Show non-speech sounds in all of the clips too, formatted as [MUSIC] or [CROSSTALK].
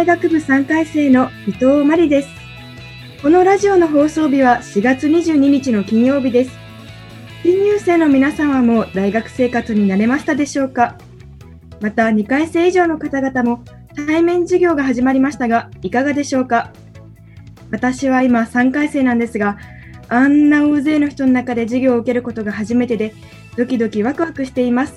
大学部3回生の伊藤真理です。このラジオの放送日は4月22日の金曜日です。新入生の皆さんはもう大学生活に慣れましたでしょうか？また2回生以上の方々も対面授業が始まりましたが、いかがでしょうか？私は今3回生なんですが、あんな大勢の人の中で授業を受けることが初めてで、ドキドキワクワクしています。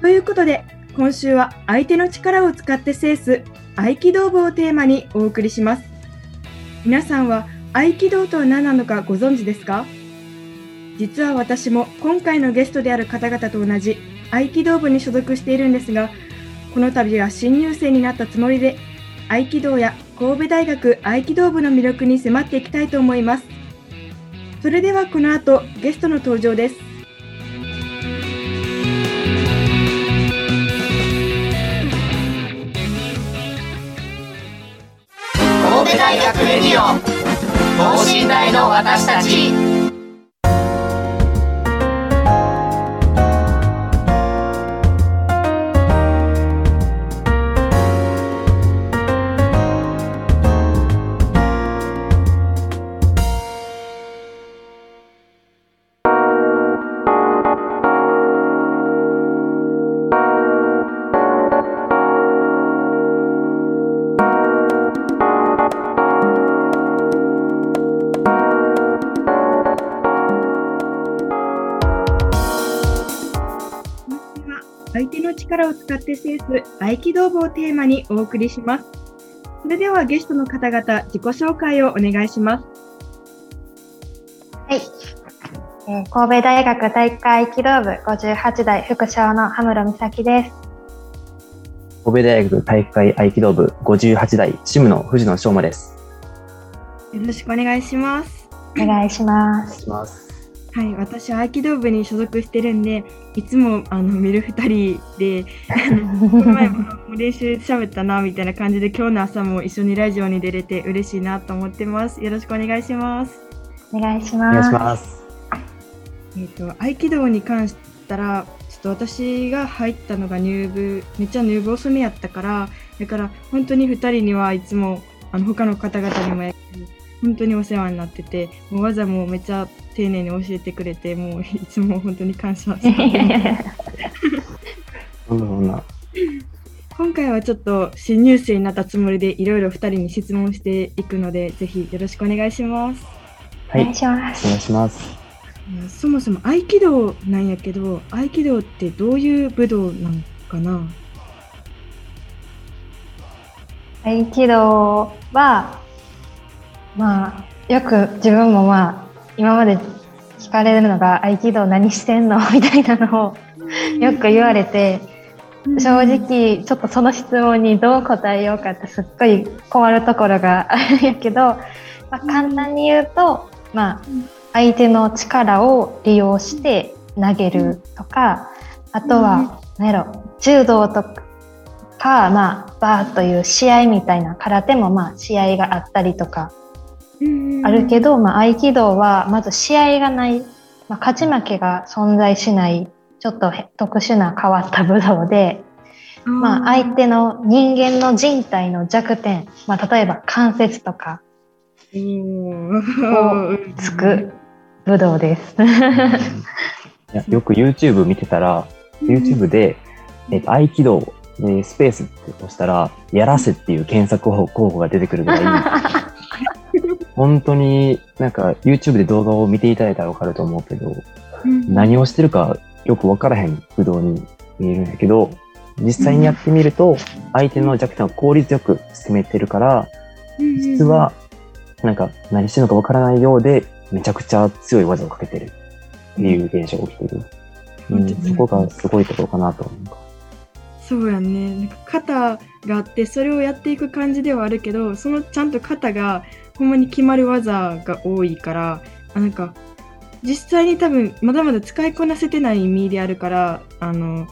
ということで、今週は相手の力を使って制す合気道部をテーマにお送りします。皆さんは合気道とは何なのかご存知ですか？実は私も今回のゲストである方々と同じ合気道部に所属しているんですが、この度は新入生になったつもりで、合気道や神戸大学合気道部の魅力に迫っていきたいと思います。それではこの後ゲストの登場です。オ等身大の私たち。力を使って制す合気道部をテーマにお送りします。それではゲストの方々、自己紹介をお願いします。はい。えー、神戸大学体育会合気道部58代副将の羽室美咲です。神戸大学体育会合気道部58代主務の藤野翔馬です。よろしくお願いします。お願いします。はい、私は合気道部に所属してるんで、いつもあの見る2人で、この前も練習しゃべったなみたいな感じで、今日の朝も一緒にラジオに出れて嬉しいなと思ってます。よろしくお願いします。お願いします。ますえっ、と合気道に関したら、ちょっと私が入ったのが入部、めっちゃ入部遅めやったから、だから本当に2人にはいつもあの他の方々にも本当にお世話になってて、もう技もめっちゃ丁寧に教えてくれて、もういつも本当に感謝して。[LAUGHS] 今回はちょっと新入生になったつもりでいろいろ2人に質問していくので、ぜひよろしくお願いします。はい、お願いします。お願いします。そもそも合気道なんやけど、合気道ってどういう武道なのかな？合気道は、まあ、よく自分もまあ、今まで聞かれるのが合気道何してんの？[LAUGHS] みたいなのをよく言われて、正直ちょっとその質問にどう答えようかってすっごい困るところがあるんやけど、まあ、簡単に言うと、まあ、相手の力を利用して投げるとか、あとは、何やろ、柔道とか、まあ、バーという試合みたいな空手もまあ試合があったりとかあるけど、まあ、合気道はまず試合がない、まあ、勝ち負けが存在しない。ちょっと特殊な変わった武道で、まあ、相手の人間の人体の弱点、まあ、例えば関節とか。をつく武道です。いやよく YouTube 見てたら、YouTube で、えっと、合気道、えスペースって押したら、やらせっていう検索候補が出てくるぐらい、本当になんか YouTube で動画を見ていただいたらわかると思うけど、うん。何をしてるかよくわからへん武道に見えるんやけど、実際にやってみると、相手の弱点を効率よく攻めてるから、実は、なんか何してるのかわからないようで、めちゃくちゃ強い技をかけてるっていう現象が起きてる。うん、そこがすごいところかなと思う。そうやんね。なんか型があってそれをやっていく感じではあるけどそのちゃんと型がほんまに決まる技が多いからあなんか実際に多分まだまだ使いこなせてない身であるからあの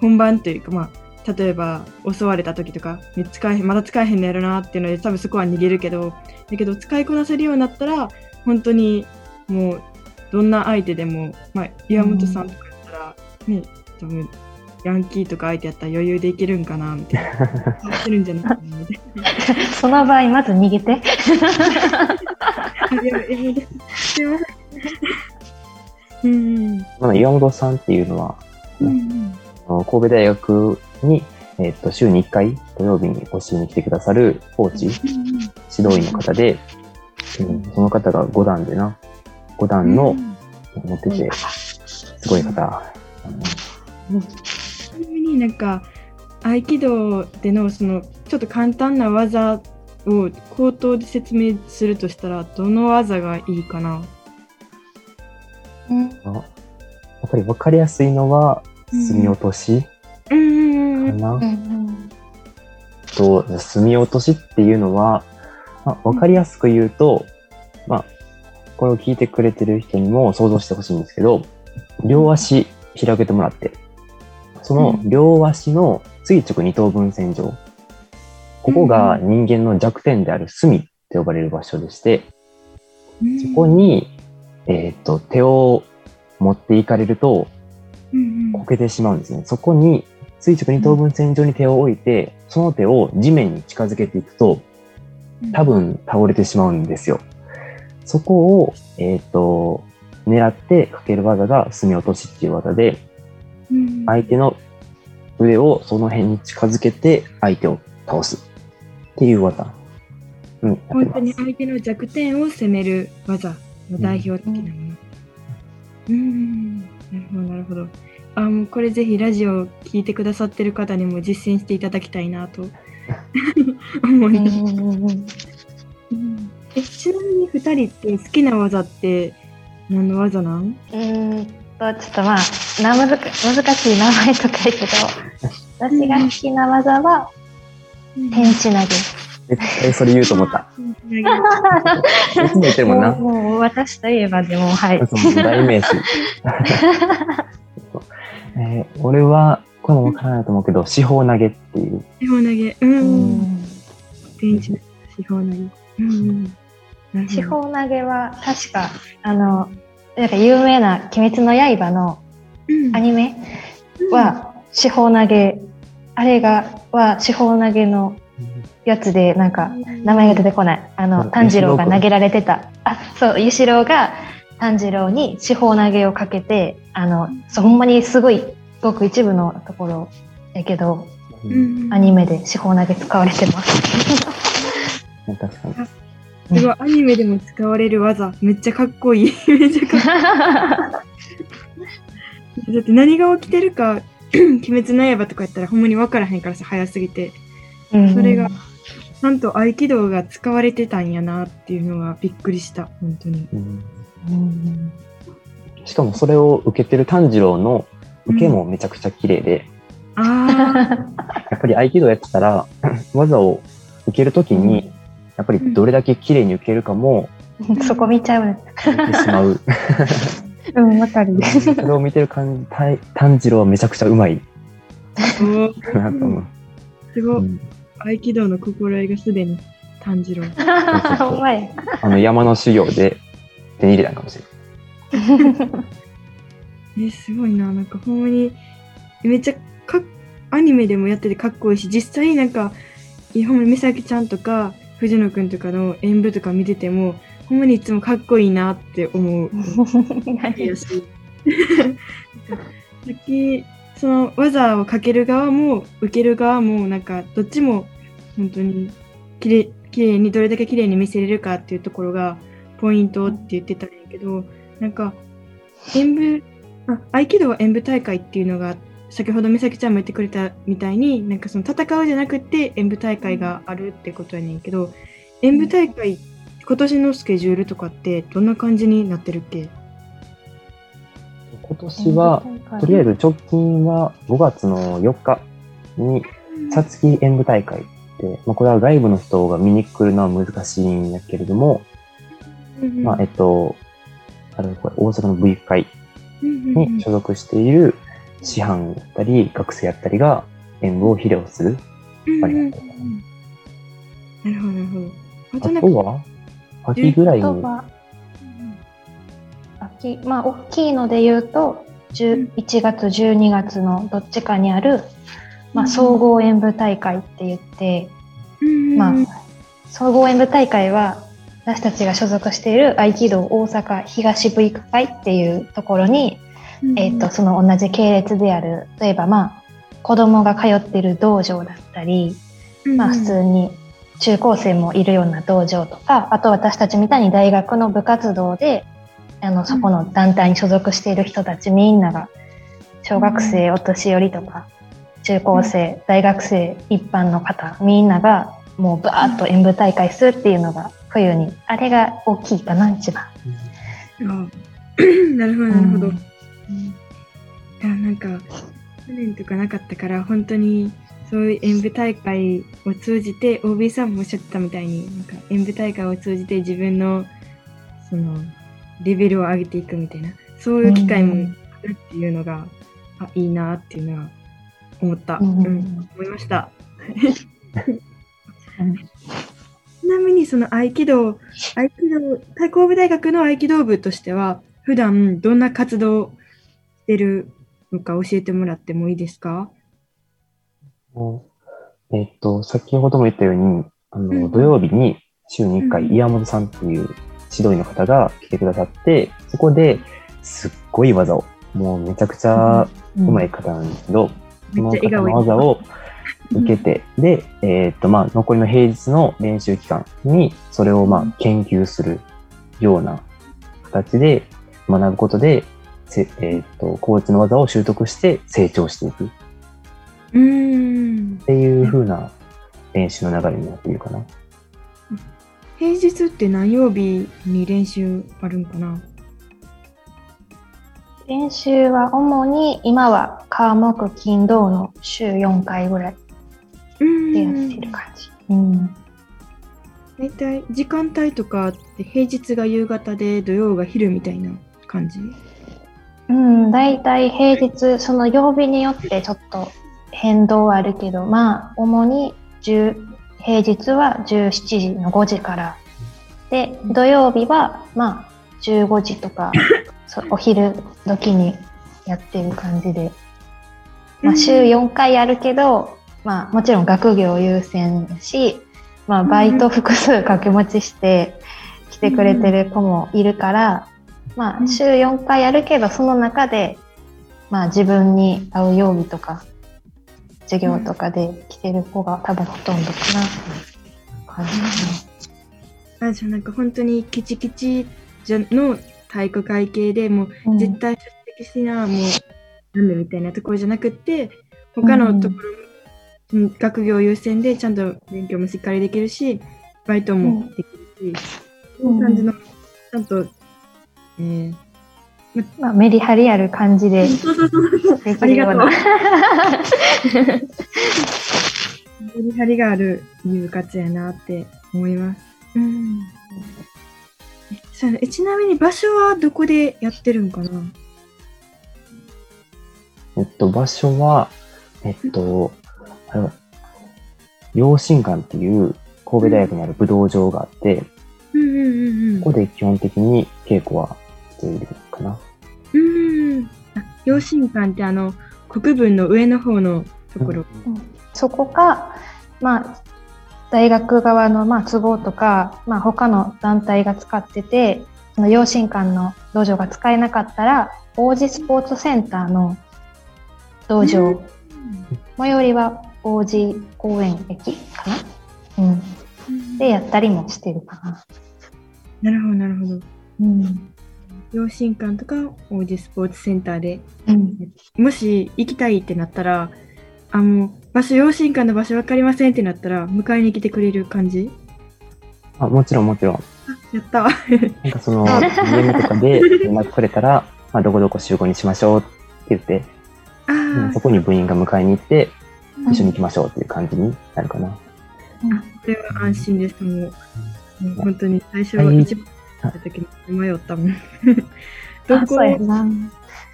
本番というかまあ例えば襲われた時とか使えまだ使えへんのやろなっていうので多分そこは逃げるけどだけど使いこなせるようになったら本当にもうどんな相手でもまあ岩本さんとかやったら、ね多分ヤンキーとか相手やったら余裕でいけるんかなみたいな。やってるんじゃないかなみたいその場合、まず逃げて。ん。うんまあ岩本さんっていうのは、うん神戸大学に、えっと週に1回土曜日に教えに来てくださるコーチ、指導員の方で、うん、その方が5段でな、5段の持ってて、すごい方。あのちなみになんか合気道でのそのちょっと簡単な技を口頭で説明するとしたらどの技がいいかな？やっぱり分かりやすいのは、墨落としうんうんうんかな。うんと、墨落としっていうのは、まあ、分かりやすく言うと、まあ、これを聞いてくれてる人にも想像してほしいんですけど、両足開けてもらって、その両足の垂直二等分線上、ここが人間の弱点である隅って呼ばれる場所でして、うん。そこに、えーっと、手を持っていかれると、うんこけてしまうんですね。そこに垂直二等分線上に手を置いて、その手を地面に近づけていくと、うん。多分倒れてしまうんですよ。そこを、えっ、と、狙ってかける技が墨落としっていう技で、うん相手の腕をその辺に近づけて相手を倒すっていう技。うん、本当に。相手の弱点を攻める技の代表的なもの。うん、なるほど、なるほど。あ、もうこれぜひラジオを聞いてくださってる方にも実践していただきたいなと [LAUGHS] 思います。うんえちなみに2人って好きな技って何の技なん？うーんと、ちょっとまあ、な難か難しい名前とかやけど、私が好きな技は、天地投げ。絶対それ言うと思った。いつも言ってるもんな。もうもう私といえばでも、はい。その代名詞。[LAUGHS] えー俺は、これもわからないと思うけど、四方投げっていう。四方投げ。う。うんん天地投げ。四方投げ。うん。四方投げは確か、あの、なんか有名な鬼滅の刃のうんアニメは四方投げ、あれが、は四方投げのやつで、なんか、名前が出てこない。あうんの、炭治郎が投げられてた。あ、そう、ゆしろうが炭治郎に四方投げをかけて、あの、そう、ほんまにすごい、ごく一部のところやけど、うんアニメで四方投げ使われてます。[LAUGHS] 確かに。すごい、アニメでも使われる技。めっちゃかっこいい。[LAUGHS] めっちゃかっこいい。だって何が起きてるか、[CLEARS THROAT] 鬼滅の刃とかやったらほんまに分からへんからさ、早すぎて。うんそれが、ちゃんと合気道が使われてたんやなっていうのがびっくりした、本当に。うんうんしかもそれを受けてる炭治郎の受けもめちゃくちゃ綺麗で、あ [LAUGHS] やっぱり合気道やってたら、[CLEARS THROAT] 技を受けるときに、やっぱりどれだけ綺麗に受けるかも [LAUGHS] そこ見ちゃうね。見てしまう。[LAUGHS] うん、わかる。それを見てる感じ、炭炭治郎はめちゃくちゃうまい [LAUGHS] なと思う。すごい。うん合気道の心得がすでに炭治郎。ほんまや。あの山の修行で手に入れたんかもしれない。え、すごいな。なんかほんまに、めっちゃかっアニメでもやっててかっこいいし、実際なんか、ほんまに美咲ちゃんとか、藤野くんとかの演舞とか見てても、ほんまにいつもかっこいいなって思う。[LAUGHS] [LAUGHS] その技をかける側も受ける側もなんかどっちも本当にきれ綺麗にどれだけ綺麗に見せれるかっていうところがポイントって言ってたんやけどなんか演舞あ合気道は演舞大会っていうのが先ほど美咲ちゃんも言ってくれたみたいになんかその戦うじゃなくて演舞大会があるってことやねんけど演舞大会今年のスケジュールとかってどんな感じになってるっけ？今年は、とりあえず直近は5月の4日に、さつき演舞大会で、まあ、これは外部の人が見に来るのは難しいんだけれども、まあ、えっと、あれこれ大阪の V 会に所属している師範だったり、学生やったりが演舞を披露する場になるかなるほど、なるほど。あな。とは、秋ぐらいに、秋まあ大きいので言うと10 1月12月のどっちかにある、まあ、総合演舞大会って言って、まあ、総合演舞大会は私たちが所属している合気道大阪東部育会っていうところに、えー、とその同じ系列である例えばまあ子供が通っている道場だったり、まあ、普通に中高生もいるような道場とかあと私たちみたいに大学の部活動であのそこの団体に所属している人たちみんなが小学生お年寄りとか中高生大学生一般の方みんながもうバーッと演舞大会するっていうのが冬にあれが大きいかな一番。あなるほど、なるほど。うんいやなんか去年とかなかったから本当にそういう演舞大会を通じて OB さんもおっしゃってたみたいになんか演舞大会を通じて自分のそのレベルを上げていくみたいなそういう機会もあるっていうのが、あいいなっていうのは思った、うんうん思いました。[LAUGHS] ちなみにその合気道合気道太神戸大学の合気道部としては普段どんな活動してるのか教えてもらってもいいですか？えっと、先ほども言ったように、あの、うん土曜日に週に1回、うん岩本さんっていう指導員の方が来てくださって、そこですっごい技を、もうめちゃくちゃうまい方なんですけど、その方の技を受けて、で、えっと、まあ、残りの平日の練習期間に、それをまあ、研究するような形で学ぶことで、せえっと、コーチの技を習得して成長していく。っていう風な練習の流れになっているかな。平日って何曜日に練習あるんかな？練習は主に今は火木金土の週4回ぐらいうでやってる感じ。うん。大体時間帯とかって平日が夕方で土曜が昼みたいな感じ？うん、大体平日、その曜日によってちょっと変動はあるけど、まあ、主に10平日は17時の5時から。で、土曜日は、まあ、15時とか、[LAUGHS] お昼時にやってる感じで。まあ、週4回やるけど、まあ、もちろん学業優先だし、まあ、バイト複数掛け持ちして来てくれてる子もいるから、まあ、週4回やるけど、その中で、まあ、自分に合う曜日とか、授業とかで来てる子が多分ほとんどかなって感じかあじゃあなんか本当にキチキチじゃの体育会系でもうな。絶対出席しな、もうなんでみたいなところじゃなくって他のところも、うん学業優先でちゃんと勉強もしっかりできるしバイトもできるし、そういう感じのちゃんと、えー、まあ、メリハリある感じでそうそうそうできるよう。な。[LAUGHS] メリハリがあるいい部活やなって思います。うん。えそうやなえちなみに場所はどこでやってるんかな？えっと、場所は、えっと、あれは、養親館っていう神戸大学にある武道場があって、うんうんうんうん。ここで基本的に稽古はしているかな。うーん。あ養親館ってあの国分の上の方のところ。そこか、まあ、大学側のまあ都合とか、まあ、他の団体が使ってて、その養親館の道場が使えなかったら、王子スポーツセンターの道場、最寄りは王子公園駅かな、うん、でやったりもしてるかな。なるほど、なるほど。うん。養親館とか王子スポーツセンターで、うん。もし行きたいってなったら、あ、もう、場所、養親館の場所分かりませんってなったら、迎えに来てくれる感じ？あもちろんもちろん。あ、やった。[LAUGHS] なんかその、DM とかで連絡くれたら、まあ、どこどこ集合にしましょうって言って、あうんあ、そこに部員が迎えに行って、一緒に行きましょうっていう感じになるかな。これは安心です。もう、もう本当に最初はい一番会った時に迷ったもん。どあ、こ [LAUGHS] そうやな。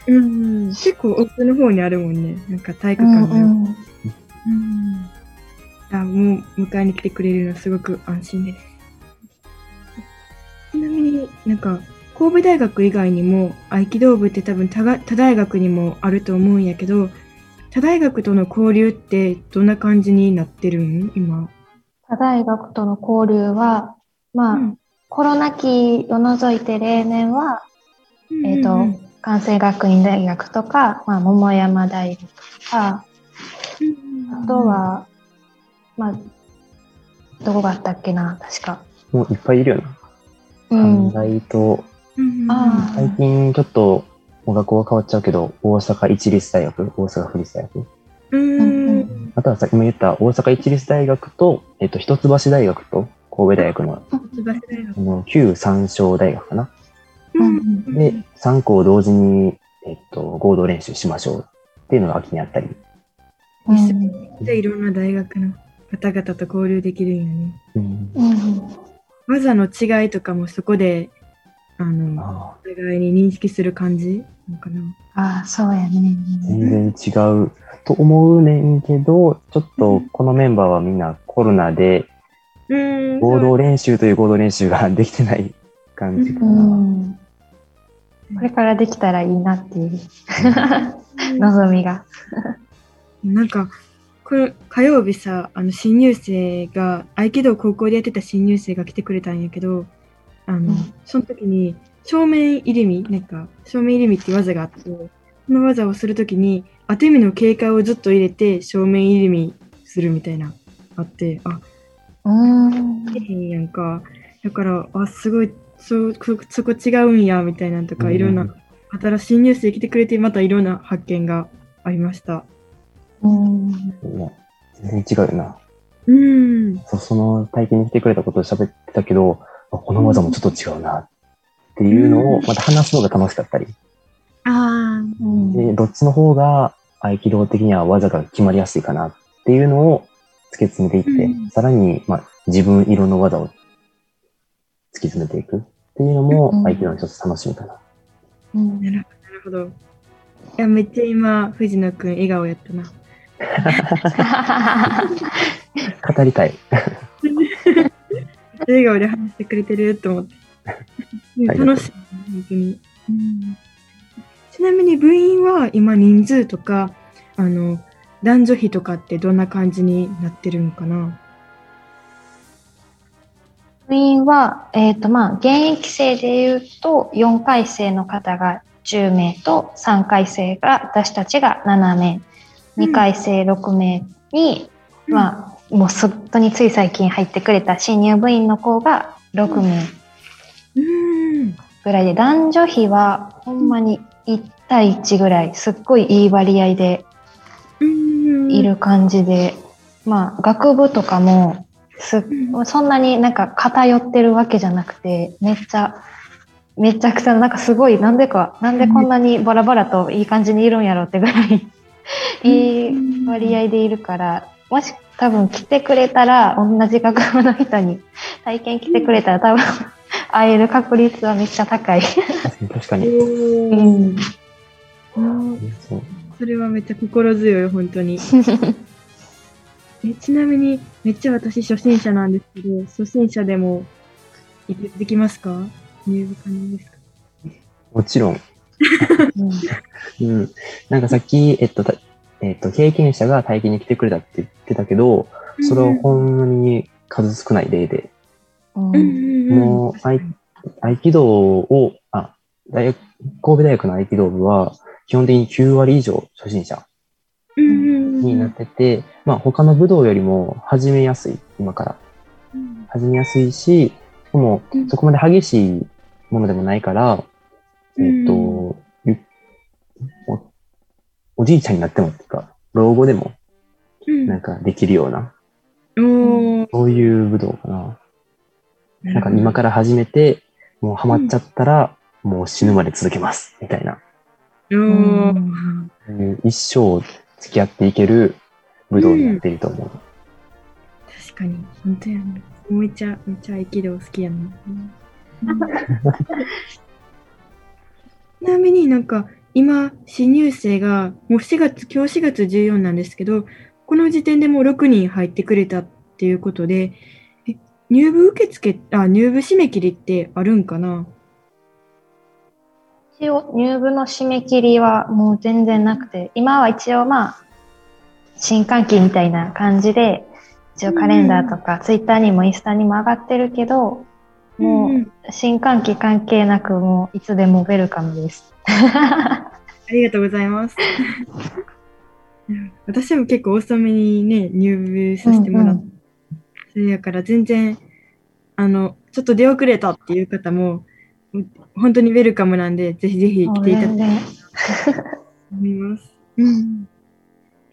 うん、結構奥の方にあるもんね。なんか体育うん館の。うん。うんあもう迎えに来てくれるのはすごく安心です。ちなみになんか神戸大学以外にも合気道部って多分他が他大学にもあると思うんやけど他大学との交流ってどんな感じになってるん？今。他大学との交流は、まあ、うんコロナ期を除いて例年は、えっ、と、うん関西学院大学とか、まあ、桃山大学とか、あとは、まあ、どこがあったっけな、確か。もういっぱいいるよな。うん関。大と、うん最近ちょっと、もう学校は変わっちゃうけど、大阪一律大学、大阪府立大学。うんうんあとはさっきも言った大阪一律大学と、えっと、一橋大学と神戸大学の、の、旧三省大学かな？うんで、3校同時に、えっと、合同練習しましょうっていうのが秋にあったり。うんでいろんな大学の方々と交流できるんよね。うん。うん技の違いとかもそこであのお互いに認識する感じ？なのかな？ああ、そうやね。全然違うと思うねんけど、ちょっとこのメンバーはみんなコロナでうん合同練習という合同練習ができてない感じかうな。ん。これからできたらいいなっていう [LAUGHS] 望みが。なんかこの火曜日さあの新入生が合気道高校でやってた新入生が来てくれたんやけどあの、うんその時に正面入り身なんか正面入り身っていう技があってその技をする時に当て身の警戒をずっと入れて正面入り身するみたいなあってあうん。へんやんか。だから、あ、すごい、そ、そそこ違うんや、みたいなんとか、うんいろんな、新しいニュースで来てくれて、またいろんな発見がありました。うん。全然違うよな。うん。そその体験に来てくれたことを喋ってたけど、あこの技もちょっと違うなっていうのをまた話すのが楽しかったり。あうんで、どっちの方が合気道的には技が決まりやすいかなっていうのを突き詰めていって、うんさらに、まあ、自分色の技を突き詰めていくっていうのもうん合気道の一つ楽しみかな。うんあ、なるほど。いや、めっちゃ今、藤野くん笑顔やったな。語りたい。[LAUGHS] 笑顔で話してくれてると思って。[LAUGHS] 楽しい、本当に。うんちなみに部員は今人数とか、あの、男女比とかってどんな感じになってるんかな？部員は、えっ、と、まあ、現役生で言うと、4回生の方が10名と、3回生が、私たちが7名、2回生6名に、まあ、もう本当につい最近入ってくれた新入部員の子が6名うん。ぐらいで、男女比はほんまに1対1ぐらい、すっごいいい割合でうんいる感じで、まあ、学部とかもすっそんなになんか偏ってるわけじゃなくて、めっちゃ、めちゃくちゃ、なんかすごい、なんでか、なんでこんなにバラバラといい感じにいるんやろってぐらい、いい割合でいるから、もし多分来てくれたら、同じ学部の人に体験来てくれたら多分会える確率はめっちゃ高い。確かに確かおに。ーうん。そうそれはめっちゃ心強い、本当に。[LAUGHS] えちなみに、めっちゃ私初心者なんですけど、初心者でもできますか？入部可能ですか？もちろん。うん。なんかさっき、えっと、たえっと、経験者が体験に来てくれたって言ってたけど、それはほんまに数少ない例で、うん。もう合合気道を、あ、大学、神戸大学の合気道部は、基本的に9割以上初心者になってて、まあ他の武道よりも始めやすい、今から。始めやすいし、でもうん。そこまで激しいものでもないから、うん。えっ、と、ゆお、おじいちゃんになってもっていうか、老後でもうん。なんかできるような、そういう武道かな。なんか今から始めて、もうハマっちゃったら、もう死ぬまで続けます、みたいな。ういう一生付き合っていける武道になっていると思う。確かに、本当やね。めっちゃ、めっちゃ合気道好きやな。ちなみになんか、今、新入生が、もう4月、今日4月14なんですけど、この時点でもう6人入ってくれたっていうことで、え入部受付、あ、入部締め切りってあるんかな？一応入部の締め切りはもう全然なくて、今は一応まあ、新歓期みたいな感じで、一応カレンダーとか、ツイッターにもインスタにも上がってるけど、もうんうんう新歓期関係なく、もういつでもウェルカムです。[LAUGHS] ありがとうございます。う [LAUGHS] ん私も結構遅めにね、入部させてもらって、それやから全然、あの、ちょっと出遅れたっていう方も、う本当にウェルカムなんで、ぜひぜひ来ていただきたいと思います。うん、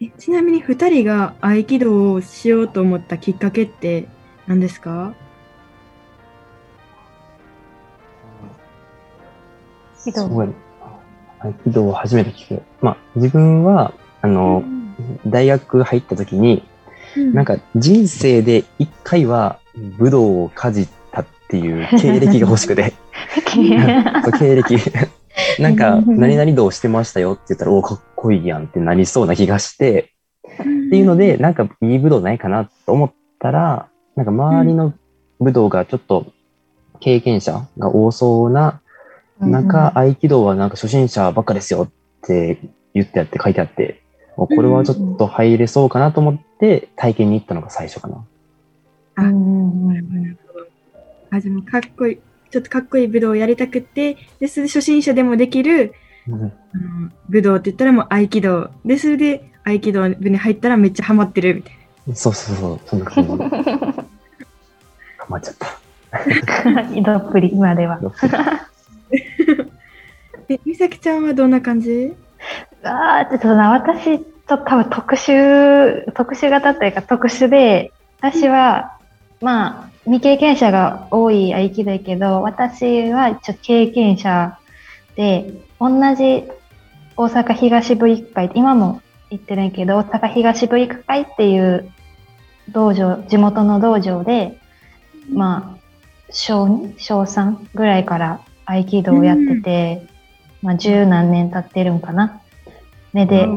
えちなみに2人が合気道をしようと思ったきっかけって何ですか？けどすごい。合気道を始めたきっかけ。まあ、自分は、あの、大学入った時に、なんか人生で一回は武道をかじったっていう経歴が欲しくて、経歴。[LAUGHS] なんか、何々道してましたよって言ったら、おかっこいいやんってなりそうな気がして、っていうので、なんかいい武道ないかなと思ったら、なんか周りの武道がちょっと経験者が多そうな中、合気道はなんか初心者ばっかですよって言ってあって書いてあって、おこれはちょっと入れそうかなと思って体験に行ったのが最初かな。あなるほどなるほど。あ、でもかっこいい、ちょっとかっこいい武道をやりたくて、で、それで初心者でもできる、あの武道って言ったらもう合気道。で、それで合気道部に入ったらめっちゃハマってるみたいそうそうそう、そんな感じで。[LAUGHS] ハマっちゃった。[LAUGHS] 井戸っぷり、今では。な。え、美咲ちゃんはどんな感じ？ああ、ちょっとな、私、ちょっと多分特殊、特殊型というか特殊で、私は、まあ、未経験者が多い合気道やけど、私は一応経験者で、同じ大阪東部育会、今も行ってるんやけど、大阪東部育会っていう道場、地元の道場で、まあ、小2、小3ぐらいから合気道をやってて、まあ、十何年経ってるんかな。ね、で、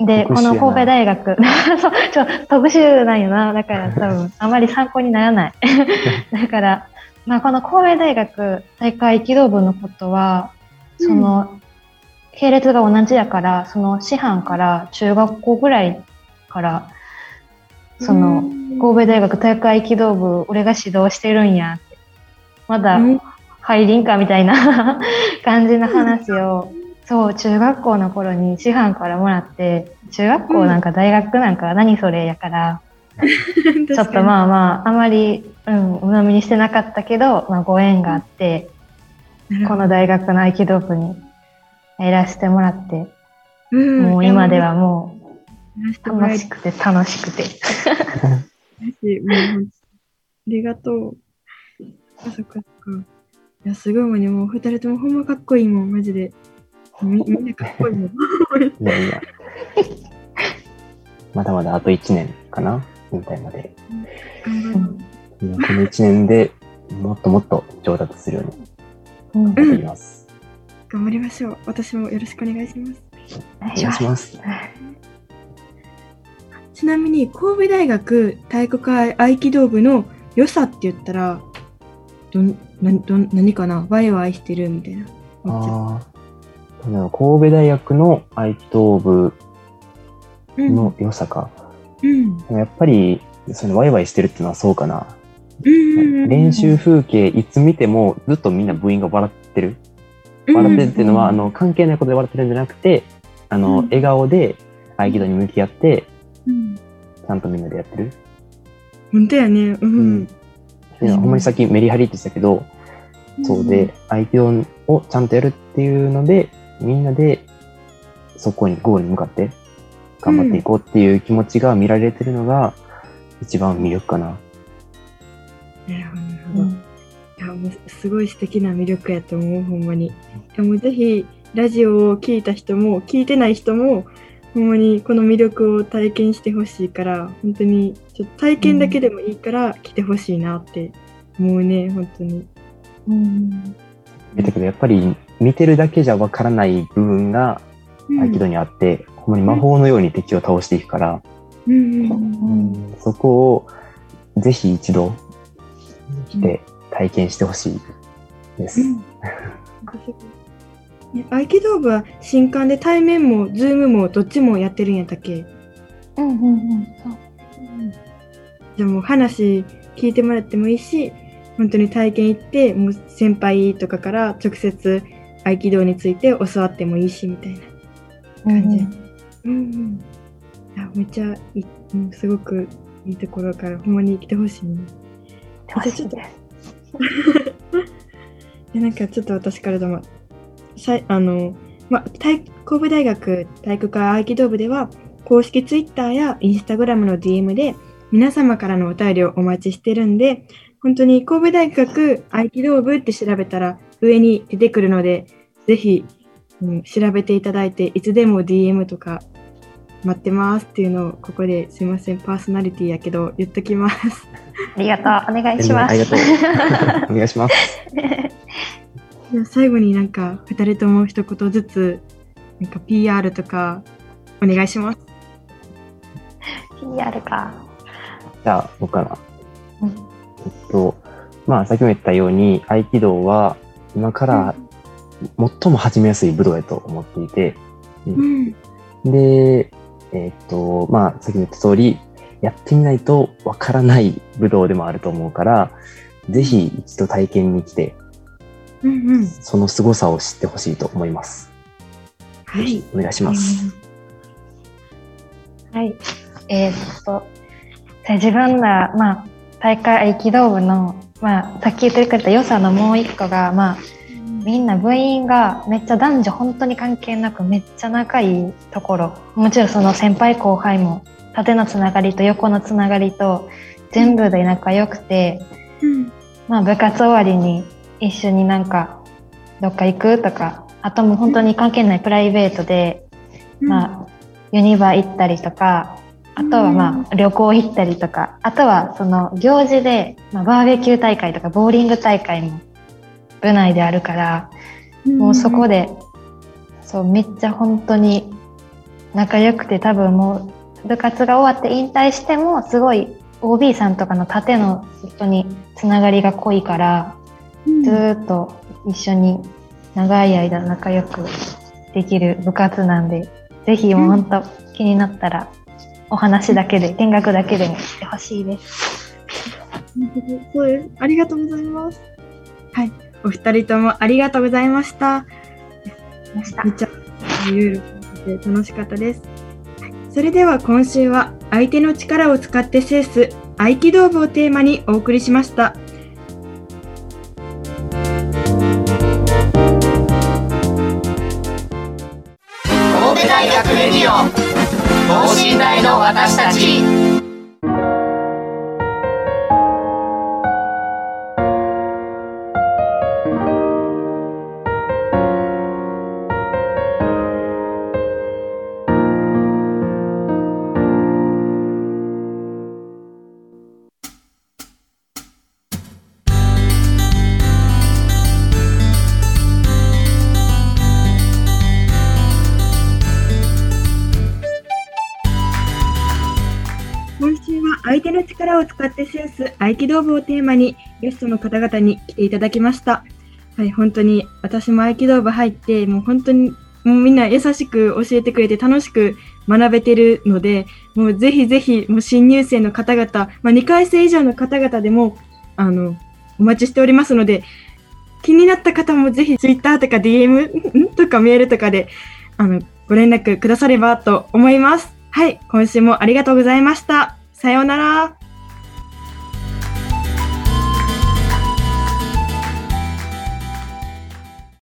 で、この神戸大学、[LAUGHS] そう、ちょ、特殊なんよな。だから多分、[LAUGHS] あまり参考にならない。[LAUGHS] だから、まあ、この神戸大学大会機動部のことは、その、系列が同じやから、その師範から中学校ぐらいから、その、神戸大学大会機動部、俺が指導してるんやって。まだうん入りんかみたいな感じの話を、そう、中学校の頃に師範からもらって、中学校なんか大学なんか何それやから、[LAUGHS] ちょっとまあまあ、あまり、うん、鵜呑みにしてなかったけど、まあご縁があって、この大学の合気道部にいらせてもらって、うんもう今ではもう楽しくて楽しくて。ありがとう。あ、そっかそっか。いや、すごいもんね。もう二人ともほんまかっこいいもん、マジで。みみんなかっこいいもん。いやいや。まだまだあと1年かな引退まで。う。いやこの1年でもっともっと上達するようにうん、頑張ります。頑張りましょう。私もよろしくお願いします。お願いします。ちなみに、神戸大学体育会合気道部の良さって言ったら、どん、な、どん、何かな？ワイワイしてるみたいな。あ神戸大学の合気道部うん。の良さか。うん。やっぱり、そのワイワイしてるっていうのはそうかな。うん。練習風景いつ見てもずっとみんな部員が笑ってる。笑ってるっていうのは、あの、関係ないことで笑ってるんじゃなくて、あの、うん笑顔で合気道に向き合って、うん。ちゃんとみんなでやってる。本当やね。うん。うほんまにさっきメリハリって言ってたけど、そうで、合気道をちゃんとやるっていうので、みんなでそこに、ゴールに向かって頑張っていこうっていう気持ちが見られてるのが一番魅力かな。なるほど、なるほど。いや、もうすごい素敵な魅力やと思う、ほんまに。いやもうぜひ、ラジオを聞いた人も、聞いてない人も、ほんまにこの魅力を体験してほしいから、本当に、ちょっと体験だけでもいいから来てほしいなって思うね、本当に。うん。だけどやっぱり見てるだけじゃわからない部分が合気道にあって、ほんまに魔法のように敵を倒していくから、うんうんうんそこをぜひ一度来て体験してほしいです。[LAUGHS] 合気道部は新刊で対面もズームもどっちもやってるんやったっけ？うんうんうん。そう。じゃあもう話聞いてもらってもいいし本当に体験行ってもう先輩とかから直接合気道について教わってもいいしみたいな感じ。うんうん、いやめっちゃいい、うん、すごくいいところからほんまに来てほしいね。楽しいです。[LAUGHS] でなんかちょっと私からでもさいあの、ま、体神戸大学体育会合気道部では公式ツイッターやインスタグラムの DM で皆様からのお便りをお待ちしてるんで本当に神戸大学合気道部って調べたら上に出てくるのでぜひ、うん、調べていただいていつでも DM とか待ってますっていうのをここですいませんパーソナリティやけど言っときます。ありがとう。お願いします。ありがとう。[LAUGHS] お願いします。じゃあ最後になんか2人とも一言ずつなんか PR とかお願いします。PR か。じゃあ、僕から。うんえっと、まあ、先も言ったように、合気道は今から最も始めやすい武道やと思っていて、うん。で、えっと、まあ、先も言った通り、やってみないとわからない武道でもあると思うから、ぜひ一度体験に来て、うんうん。その凄さを知ってほしいと思います。はい。お願いします。はい。えーっと、自分ら、まあ、大会合気道部の、まあ、さっき言ってくれた良さのもう一個が、まあ、みんな部員がめっちゃ男女本当に関係なくめっちゃ仲いいところ。もちろんその先輩後輩も縦のつながりと横のつながりと全部で仲良くて、うん。まあ、部活終わりに一緒になんかどっか行くとかあともう本当に関係ないプライベートで、まあ、ユニバ行ったりとかあとはまあ旅行行ったりとかあとはその行事で、まあ、バーベキュー大会とかボーリング大会も部内であるからあもうそこでそうめっちゃ本当に仲良くて多分もう部活が終わって引退してもすごい OB さんとかの縦の人につながりが濃いからうんずーっと一緒に長い間仲良くできる部活なんで、ぜひもう本当気になったらお話だけで、見学だけでもしてほしいです。そうです。ありがとうございます。はい。お二人ともありがとうございました。ましためっちゃいろい楽しかったです。はいそれでは今週は相手の力を使って制す合気道部をテーマにお送りしました。神戸大学レディオ等身大の私たち力を使って制す合気道部をテーマにゲストの方々に来ていただきました。はい、本当に私も合気道部入って、もう本当にもうみんな優しく教えてくれて楽しく学べてるので、もうぜひぜひもう新入生の方々、まあ、2回生以上の方々でもあのお待ちしておりますので、気になった方もぜひ Twitter とか DM とかメールとかであのご連絡くださればと思います。はい、今週もありがとうございました。さようなら。